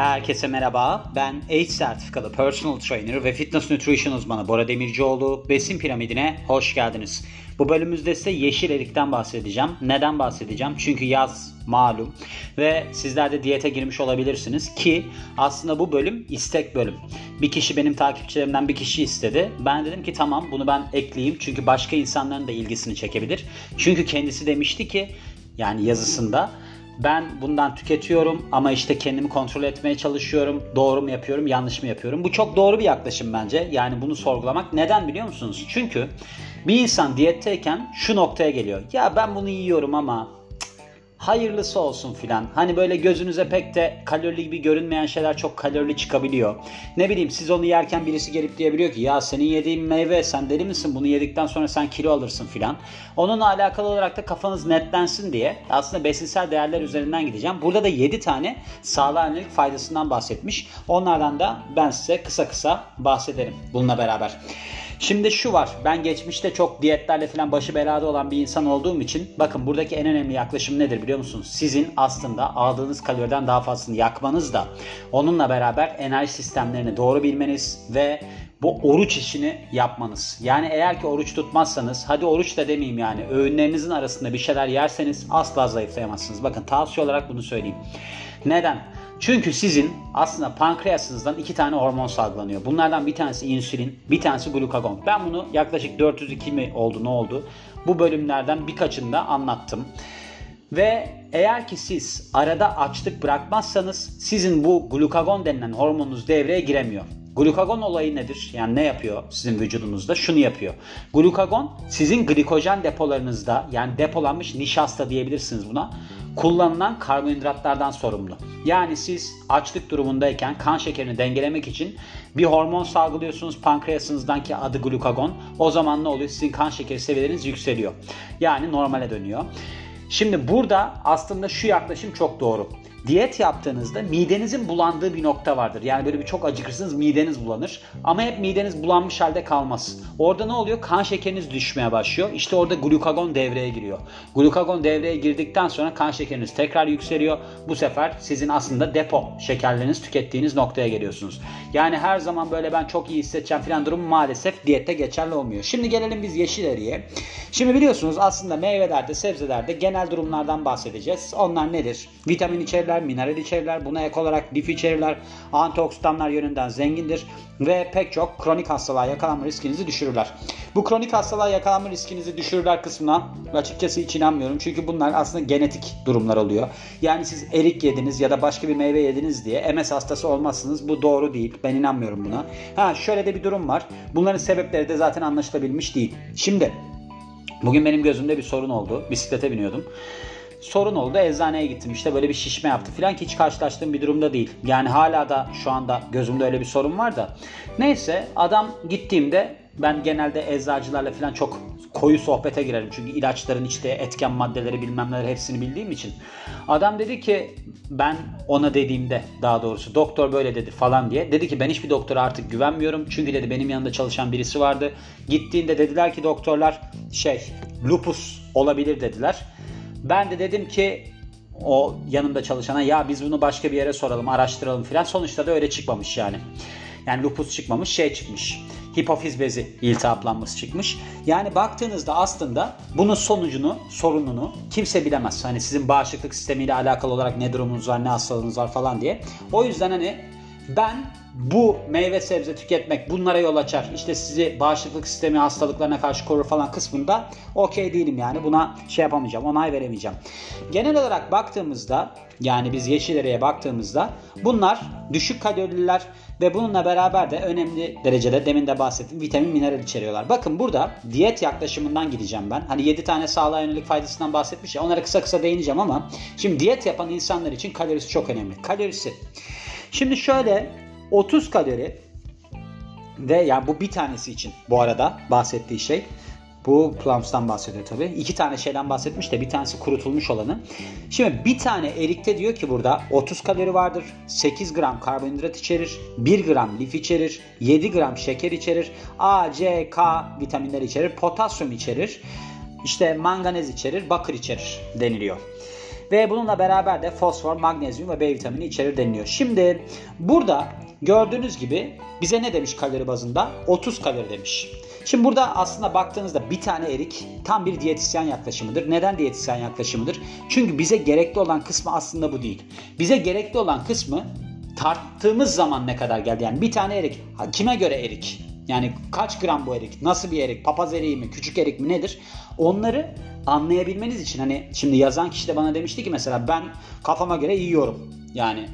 Herkese merhaba. Ben ACE sertifikalı personal trainer ve fitness nutrition uzmanı Bora Demircioğlu. Besin piramidine hoş geldiniz. Bu bölümümüzde size yeşil erikten bahsedeceğim. Neden bahsedeceğim? Çünkü yaz malum ve sizler de diyete girmiş olabilirsiniz ki aslında bu bölüm istek bölüm. Bir kişi benim takipçilerimden bir kişi istedi. Ben dedim ki tamam bunu ben ekleyeyim çünkü başka insanların da ilgisini çekebilir. Çünkü kendisi demişti ki yani yazısında ben bundan tüketiyorum ama işte kendimi kontrol etmeye çalışıyorum. Doğru mu yapıyorum, yanlış mı yapıyorum? Bu çok doğru bir yaklaşım bence. Yani bunu sorgulamak. Neden biliyor musunuz? Çünkü bir insan diyetteyken şu noktaya geliyor. Ya ben bunu yiyorum ama hayırlısı olsun filan. Hani böyle gözünüze pek de kalorili gibi görünmeyen şeyler çok kalorili çıkabiliyor. Ne bileyim siz onu yerken birisi gelip diyebiliyor ki ya senin yediğin meyve sen deli misin bunu yedikten sonra sen kilo alırsın filan. Onunla alakalı olarak da kafanız netlensin diye aslında besinsel değerler üzerinden gideceğim. Burada da 7 tane sağlığa yönelik faydasından bahsetmiş. Onlardan da ben size kısa kısa bahsederim bununla beraber. Şimdi şu var. Ben geçmişte çok diyetlerle falan başı belada olan bir insan olduğum için bakın buradaki en önemli yaklaşım nedir biliyor musunuz? Sizin aslında aldığınız kaloriden daha fazlasını yakmanız da onunla beraber enerji sistemlerini doğru bilmeniz ve bu oruç işini yapmanız. Yani eğer ki oruç tutmazsanız hadi oruç da demeyeyim yani öğünlerinizin arasında bir şeyler yerseniz asla zayıflayamazsınız. Bakın tavsiye olarak bunu söyleyeyim. Neden? Çünkü sizin aslında pankreasınızdan iki tane hormon salgılanıyor. Bunlardan bir tanesi insülin, bir tanesi glukagon. Ben bunu yaklaşık 402 mi oldu ne oldu? Bu bölümlerden birkaçında anlattım. Ve eğer ki siz arada açlık bırakmazsanız sizin bu glukagon denilen hormonunuz devreye giremiyor. Glukagon olayı nedir? Yani ne yapıyor sizin vücudunuzda? Şunu yapıyor. Glukagon sizin glikojen depolarınızda yani depolanmış nişasta diyebilirsiniz buna. Kullanılan karbonhidratlardan sorumlu. Yani siz açlık durumundayken kan şekerini dengelemek için bir hormon salgılıyorsunuz pankreasınızdan ki adı glukagon. O zaman ne oluyor? Sizin kan şekeri seviyeleriniz yükseliyor. Yani normale dönüyor. Şimdi burada aslında şu yaklaşım çok doğru. Diyet yaptığınızda midenizin bulandığı bir nokta vardır. Yani böyle bir çok acıkırsınız mideniz bulanır. Ama hep mideniz bulanmış halde kalmaz. Orada ne oluyor? Kan şekeriniz düşmeye başlıyor. İşte orada glukagon devreye giriyor. Glukagon devreye girdikten sonra kan şekeriniz tekrar yükseliyor. Bu sefer sizin aslında depo şekerleriniz tükettiğiniz noktaya geliyorsunuz. Yani her zaman böyle ben çok iyi hissedeceğim falan durum maalesef diyette geçerli olmuyor. Şimdi gelelim biz yeşil eriye. Şimdi biliyorsunuz aslında meyvelerde, sebzelerde genel durumlardan bahsedeceğiz. Onlar nedir? Vitamin içeriler içerirler, mineral içerirler. Buna ek olarak lif içerirler. Antioksidanlar yönünden zengindir ve pek çok kronik hastalığa yakalanma riskinizi düşürürler. Bu kronik hastalığa yakalanma riskinizi düşürürler kısmına açıkçası hiç inanmıyorum. Çünkü bunlar aslında genetik durumlar oluyor. Yani siz erik yediniz ya da başka bir meyve yediniz diye MS hastası olmazsınız. Bu doğru değil. Ben inanmıyorum buna. Ha şöyle de bir durum var. Bunların sebepleri de zaten anlaşılabilmiş değil. Şimdi bugün benim gözümde bir sorun oldu. Bisiklete biniyordum sorun oldu. Eczaneye gittim işte böyle bir şişme yaptı falan ki hiç karşılaştığım bir durumda değil. Yani hala da şu anda gözümde öyle bir sorun var da. Neyse adam gittiğimde ben genelde eczacılarla falan çok koyu sohbete girerim. Çünkü ilaçların işte etken maddeleri bilmem neler hepsini bildiğim için. Adam dedi ki ben ona dediğimde daha doğrusu doktor böyle dedi falan diye. Dedi ki ben hiçbir doktora artık güvenmiyorum. Çünkü dedi benim yanında çalışan birisi vardı. Gittiğinde dediler ki doktorlar şey lupus olabilir dediler. Ben de dedim ki o yanımda çalışana ya biz bunu başka bir yere soralım, araştıralım filan. Sonuçta da öyle çıkmamış yani. Yani lupus çıkmamış, şey çıkmış. Hipofiz bezi iltihaplanması çıkmış. Yani baktığınızda aslında bunun sonucunu, sorununu kimse bilemez. Hani sizin bağışıklık sistemiyle alakalı olarak ne durumunuz var, ne hastalığınız var falan diye. O yüzden hani ben bu meyve sebze tüketmek bunlara yol açar. İşte sizi bağışıklık sistemi hastalıklarına karşı korur falan kısmında okey değilim yani. Buna şey yapamayacağım, onay veremeyeceğim. Genel olarak baktığımızda yani biz yeşil baktığımızda bunlar düşük kalorililer ve bununla beraber de önemli derecede demin de bahsettim vitamin mineral içeriyorlar. Bakın burada diyet yaklaşımından gideceğim ben. Hani 7 tane sağlığa yönelik faydasından bahsetmiş ya onlara kısa kısa değineceğim ama şimdi diyet yapan insanlar için kalorisi çok önemli. Kalorisi. Şimdi şöyle 30 kalori ve yani bu bir tanesi için bu arada bahsettiği şey. Bu plums'tan bahsediyor tabi. İki tane şeyden bahsetmiş de bir tanesi kurutulmuş olanı. Şimdi bir tane erikte diyor ki burada 30 kalori vardır. 8 gram karbonhidrat içerir. 1 gram lif içerir. 7 gram şeker içerir. A, C, K vitaminler içerir. Potasyum içerir. İşte manganez içerir. Bakır içerir deniliyor. Ve bununla beraber de fosfor, magnezyum ve B vitamini içerir deniliyor. Şimdi burada gördüğünüz gibi bize ne demiş kalori bazında? 30 kalori demiş. Şimdi burada aslında baktığınızda bir tane erik tam bir diyetisyen yaklaşımıdır. Neden diyetisyen yaklaşımıdır? Çünkü bize gerekli olan kısmı aslında bu değil. Bize gerekli olan kısmı tarttığımız zaman ne kadar geldi? Yani bir tane erik. Kime göre erik? Yani kaç gram bu erik? Nasıl bir erik? Papaz eriği mi? Küçük erik mi? Nedir? Onları anlayabilmeniz için hani şimdi yazan kişi de bana demişti ki mesela ben kafama göre yiyorum. Yani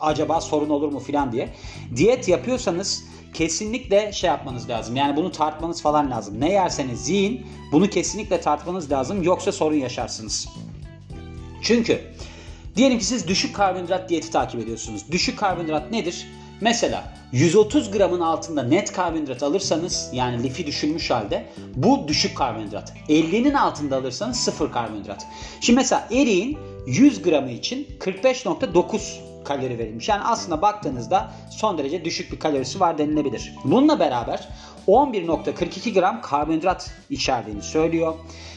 acaba sorun olur mu filan diye. Diyet yapıyorsanız kesinlikle şey yapmanız lazım. Yani bunu tartmanız falan lazım. Ne yerseniz yiyin bunu kesinlikle tartmanız lazım. Yoksa sorun yaşarsınız. Çünkü diyelim ki siz düşük karbonhidrat diyeti takip ediyorsunuz. Düşük karbonhidrat nedir? Mesela 130 gramın altında net karbonhidrat alırsanız yani lifi düşülmüş halde bu düşük karbonhidrat. 50'nin altında alırsanız sıfır karbonhidrat. Şimdi mesela eriğin 100 gramı için 45.9 kalori verilmiş. Yani aslında baktığınızda son derece düşük bir kalorisi var denilebilir. Bununla beraber 11.42 gram karbonhidrat içerdiğini söylüyor.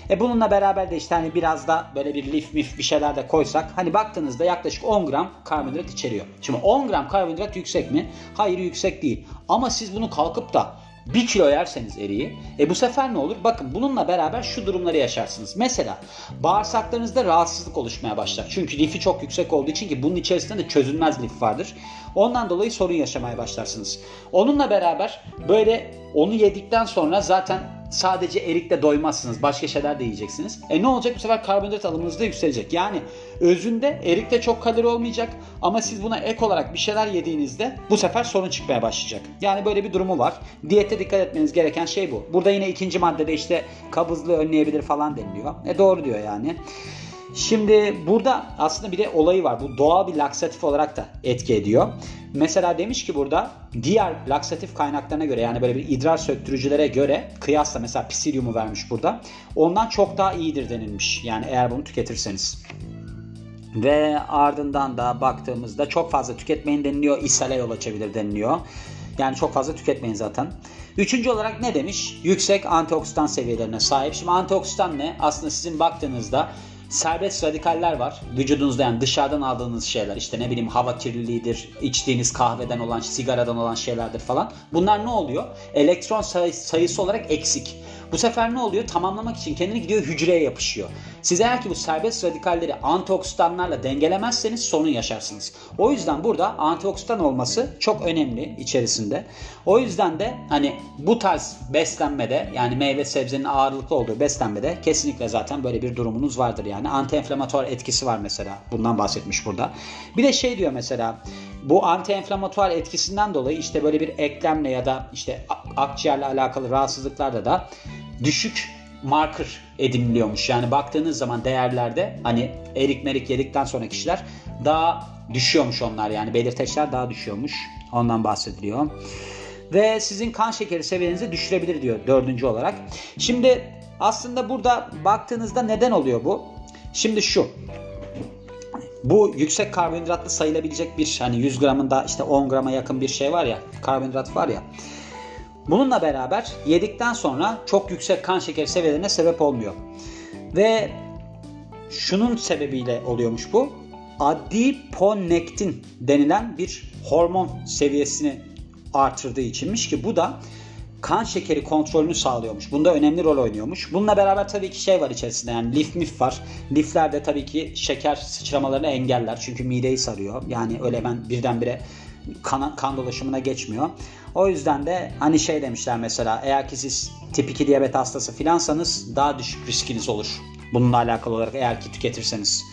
E bununla beraber de işte hani biraz da böyle bir lif mif bir şeyler de koysak hani baktığınızda yaklaşık 10 gram karbonhidrat içeriyor. Şimdi 10 gram karbonhidrat yüksek mi? Hayır yüksek değil. Ama siz bunu kalkıp da 1 kilo yerseniz eriği e bu sefer ne olur? Bakın bununla beraber şu durumları yaşarsınız. Mesela bağırsaklarınızda rahatsızlık oluşmaya başlar. Çünkü lifi çok yüksek olduğu için ki bunun içerisinde de çözülmez lif vardır. Ondan dolayı sorun yaşamaya başlarsınız. Onunla beraber böyle onu yedikten sonra zaten sadece erikle doymazsınız. Başka şeyler de yiyeceksiniz. E ne olacak? Bu sefer karbonhidrat alımınız da yükselecek. Yani özünde erikte çok kalori olmayacak ama siz buna ek olarak bir şeyler yediğinizde bu sefer sorun çıkmaya başlayacak. Yani böyle bir durumu var. Diyette dikkat etmeniz gereken şey bu. Burada yine ikinci maddede işte kabızlığı önleyebilir falan deniliyor. E doğru diyor yani. Şimdi burada aslında bir de olayı var. Bu doğal bir laksatif olarak da etki ediyor. Mesela demiş ki burada diğer laksatif kaynaklarına göre yani böyle bir idrar söktürücülere göre kıyasla mesela pisilyumu vermiş burada. Ondan çok daha iyidir denilmiş. Yani eğer bunu tüketirseniz. Ve ardından da baktığımızda çok fazla tüketmeyin deniliyor. İshale yol açabilir deniliyor. Yani çok fazla tüketmeyin zaten. Üçüncü olarak ne demiş? Yüksek antioksidan seviyelerine sahip. Şimdi antioksidan ne? Aslında sizin baktığınızda serbest radikaller var. Vücudunuzda yani dışarıdan aldığınız şeyler işte ne bileyim hava kirliliğidir, içtiğiniz kahveden olan, sigaradan olan şeylerdir falan. Bunlar ne oluyor? Elektron sayısı olarak eksik. Bu sefer ne oluyor? Tamamlamak için kendini gidiyor hücreye yapışıyor. Siz eğer ki bu serbest radikalleri antioksidanlarla dengelemezseniz sorun yaşarsınız. O yüzden burada antioksidan olması çok önemli içerisinde. O yüzden de hani bu tarz beslenmede yani meyve sebzenin ağırlıklı olduğu beslenmede kesinlikle zaten böyle bir durumunuz vardır yani. Antienflamatuar etkisi var mesela. Bundan bahsetmiş burada. Bir de şey diyor mesela bu antienflamatuar etkisinden dolayı işte böyle bir eklemle ya da işte akciğerle alakalı rahatsızlıklarda da düşük marker ediniliyormuş. Yani baktığınız zaman değerlerde hani erik merik yedikten sonra kişiler daha düşüyormuş onlar yani belirteçler daha düşüyormuş. Ondan bahsediliyor. Ve sizin kan şekeri seviyenizi düşürebilir diyor dördüncü olarak. Şimdi aslında burada baktığınızda neden oluyor bu? Şimdi şu. Bu yüksek karbonhidratlı sayılabilecek bir hani 100 gramında işte 10 grama yakın bir şey var ya karbonhidrat var ya. Bununla beraber yedikten sonra çok yüksek kan şekeri seviyelerine sebep olmuyor. Ve şunun sebebiyle oluyormuş bu. Adiponektin denilen bir hormon seviyesini artırdığı içinmiş ki bu da kan şekeri kontrolünü sağlıyormuş. Bunda önemli rol oynuyormuş. Bununla beraber tabii ki şey var içerisinde yani lif mif var. Lifler de tabii ki şeker sıçramalarını engeller. Çünkü mideyi sarıyor. Yani öyle ben birdenbire kan, kan dolaşımına geçmiyor. O yüzden de hani şey demişler mesela eğer ki siz tip 2 diyabet hastası filansanız daha düşük riskiniz olur. Bununla alakalı olarak eğer ki tüketirseniz.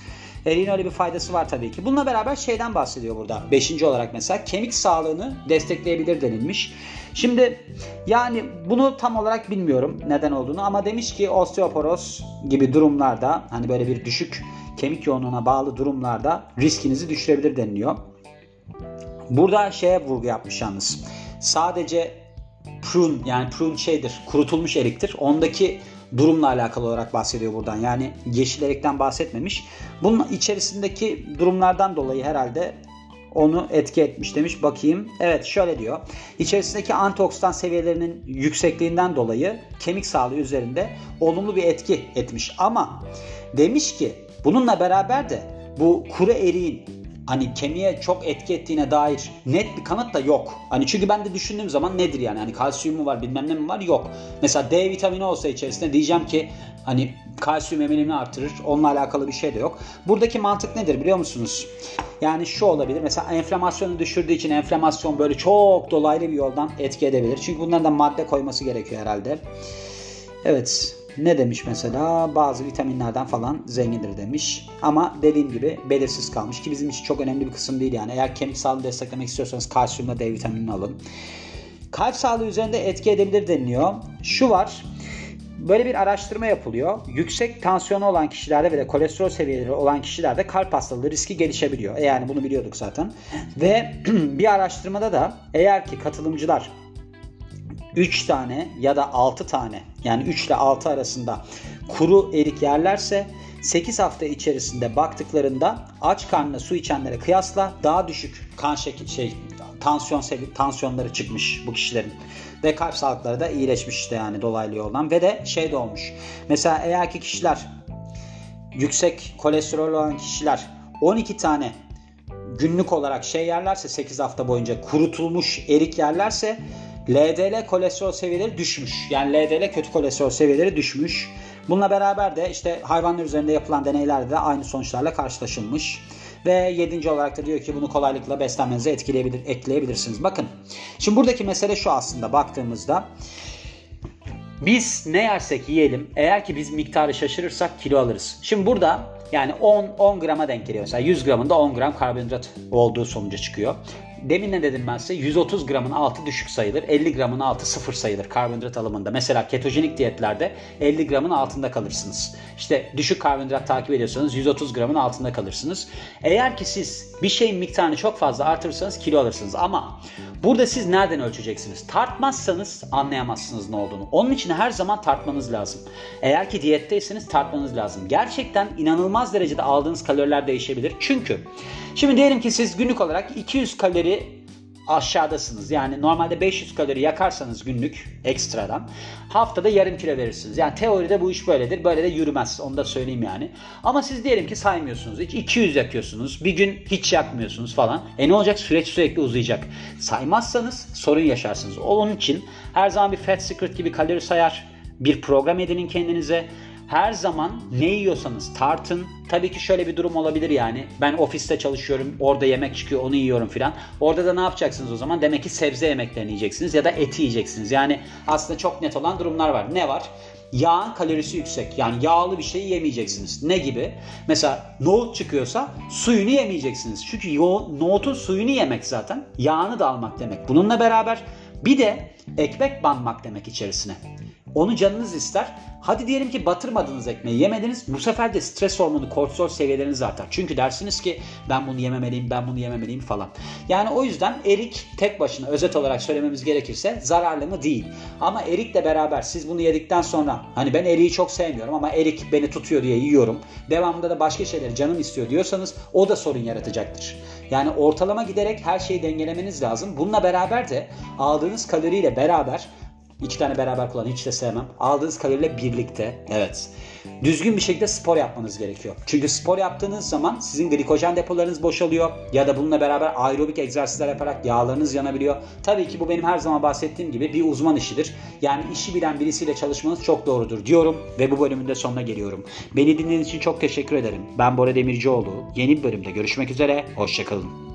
Eriğin öyle bir faydası var tabii ki. Bununla beraber şeyden bahsediyor burada. Beşinci olarak mesela kemik sağlığını destekleyebilir denilmiş. Şimdi yani bunu tam olarak bilmiyorum neden olduğunu ama demiş ki osteoporoz gibi durumlarda hani böyle bir düşük kemik yoğunluğuna bağlı durumlarda riskinizi düşürebilir deniliyor. Burada şeye vurgu yapmış yalnız. Sadece prune yani prune şeydir kurutulmuş eriktir. Ondaki durumla alakalı olarak bahsediyor buradan. Yani yeşil erikten bahsetmemiş. Bunun içerisindeki durumlardan dolayı herhalde onu etki etmiş demiş. Bakayım. Evet şöyle diyor. İçerisindeki antioksidan seviyelerinin yüksekliğinden dolayı kemik sağlığı üzerinde olumlu bir etki etmiş. Ama demiş ki Bununla beraber de bu kuru eriğin hani kemiğe çok etki ettiğine dair net bir kanıt da yok. Hani çünkü ben de düşündüğüm zaman nedir yani? Hani kalsiyum mu var bilmem ne mi var? Yok. Mesela D vitamini olsa içerisinde diyeceğim ki hani kalsiyum emilimini artırır. Onunla alakalı bir şey de yok. Buradaki mantık nedir biliyor musunuz? Yani şu olabilir. Mesela enflamasyonu düşürdüğü için enflamasyon böyle çok dolaylı bir yoldan etki edebilir. Çünkü bunların da madde koyması gerekiyor herhalde. Evet. Ne demiş mesela? Bazı vitaminlerden falan zengindir demiş. Ama dediğim gibi belirsiz kalmış ki bizim için çok önemli bir kısım değil yani. Eğer kemik sağlığını desteklemek istiyorsanız kalsiyumla D vitaminini alın. Kalp sağlığı üzerinde etki edebilir deniliyor. Şu var. Böyle bir araştırma yapılıyor. Yüksek tansiyonu olan kişilerde ve de kolesterol seviyeleri olan kişilerde kalp hastalığı riski gelişebiliyor. E yani bunu biliyorduk zaten. Ve bir araştırmada da eğer ki katılımcılar 3 tane ya da 6 tane yani 3 ile 6 arasında kuru erik yerlerse 8 hafta içerisinde baktıklarında aç karnına su içenlere kıyasla daha düşük kan şekil şey tansiyon sevi tansiyonları çıkmış bu kişilerin. Ve kalp sağlıkları da iyileşmiş işte yani dolaylı yoldan. Ve de şey de olmuş. Mesela eğer ki kişiler yüksek kolesterol olan kişiler 12 tane günlük olarak şey yerlerse 8 hafta boyunca kurutulmuş erik yerlerse LDL kolesterol seviyeleri düşmüş. Yani LDL kötü kolesterol seviyeleri düşmüş. Bununla beraber de işte hayvanlar üzerinde yapılan deneylerde de aynı sonuçlarla karşılaşılmış. Ve yedinci olarak da diyor ki bunu kolaylıkla beslenmenize etkileyebilir, ekleyebilirsiniz. Bakın şimdi buradaki mesele şu aslında baktığımızda biz ne yersek yiyelim eğer ki biz miktarı şaşırırsak kilo alırız. Şimdi burada yani 10 10 grama denk geliyor. Mesela 100 gramında 10 gram karbonhidrat olduğu sonuca çıkıyor. Demin ne dedim ben size? 130 gramın altı düşük sayılır. 50 gramın altı sıfır sayılır karbonhidrat alımında. Mesela ketojenik diyetlerde 50 gramın altında kalırsınız. İşte düşük karbonhidrat takip ediyorsanız 130 gramın altında kalırsınız. Eğer ki siz bir şeyin miktarını çok fazla artırırsanız kilo alırsınız. Ama burada siz nereden ölçeceksiniz? Tartmazsanız anlayamazsınız ne olduğunu. Onun için her zaman tartmanız lazım. Eğer ki diyetteyseniz tartmanız lazım. Gerçekten inanılmaz derecede aldığınız kaloriler değişebilir. Çünkü Şimdi diyelim ki siz günlük olarak 200 kalori aşağıdasınız. Yani normalde 500 kalori yakarsanız günlük ekstradan haftada yarım kilo verirsiniz. Yani teoride bu iş böyledir. Böyle de yürümez. Onu da söyleyeyim yani. Ama siz diyelim ki saymıyorsunuz. Hiç 200 yakıyorsunuz. Bir gün hiç yakmıyorsunuz falan. E ne olacak? Süreç sürekli uzayacak. Saymazsanız sorun yaşarsınız. Onun için her zaman bir Fat Secret gibi kalori sayar bir program edinin kendinize her zaman ne yiyorsanız tartın. Tabii ki şöyle bir durum olabilir yani. Ben ofiste çalışıyorum, orada yemek çıkıyor, onu yiyorum filan. Orada da ne yapacaksınız o zaman? Demek ki sebze yemeklerini yiyeceksiniz ya da eti yiyeceksiniz. Yani aslında çok net olan durumlar var. Ne var? Yağın kalorisi yüksek. Yani yağlı bir şey yemeyeceksiniz. Ne gibi? Mesela nohut çıkıyorsa suyunu yemeyeceksiniz. Çünkü nohutun suyunu yemek zaten yağını da almak demek. Bununla beraber bir de ekmek banmak demek içerisine. Onu canınız ister. Hadi diyelim ki batırmadınız ekmeği, yemediniz. Bu sefer de stres hormonu, kortizol seviyeleriniz artar. Çünkü dersiniz ki ben bunu yememeliyim, ben bunu yememeliyim falan. Yani o yüzden erik tek başına özet olarak söylememiz gerekirse zararlı mı değil. Ama erikle beraber siz bunu yedikten sonra hani ben eriği çok sevmiyorum ama erik beni tutuyor diye yiyorum. Devamında da başka şeyleri canım istiyor diyorsanız o da sorun yaratacaktır. Yani ortalama giderek her şeyi dengelemeniz lazım. Bununla beraber de aldığınız kaloriyle beraber İki tane beraber kullan hiç de sevmem. Aldığınız kaloriyle birlikte evet. Düzgün bir şekilde spor yapmanız gerekiyor. Çünkü spor yaptığınız zaman sizin glikojen depolarınız boşalıyor ya da bununla beraber aerobik egzersizler yaparak yağlarınız yanabiliyor. Tabii ki bu benim her zaman bahsettiğim gibi bir uzman işidir. Yani işi bilen birisiyle çalışmanız çok doğrudur diyorum ve bu bölümün de sonuna geliyorum. Beni dinlediğiniz için çok teşekkür ederim. Ben Bora Demircioğlu. Yeni bir bölümde görüşmek üzere. Hoşçakalın.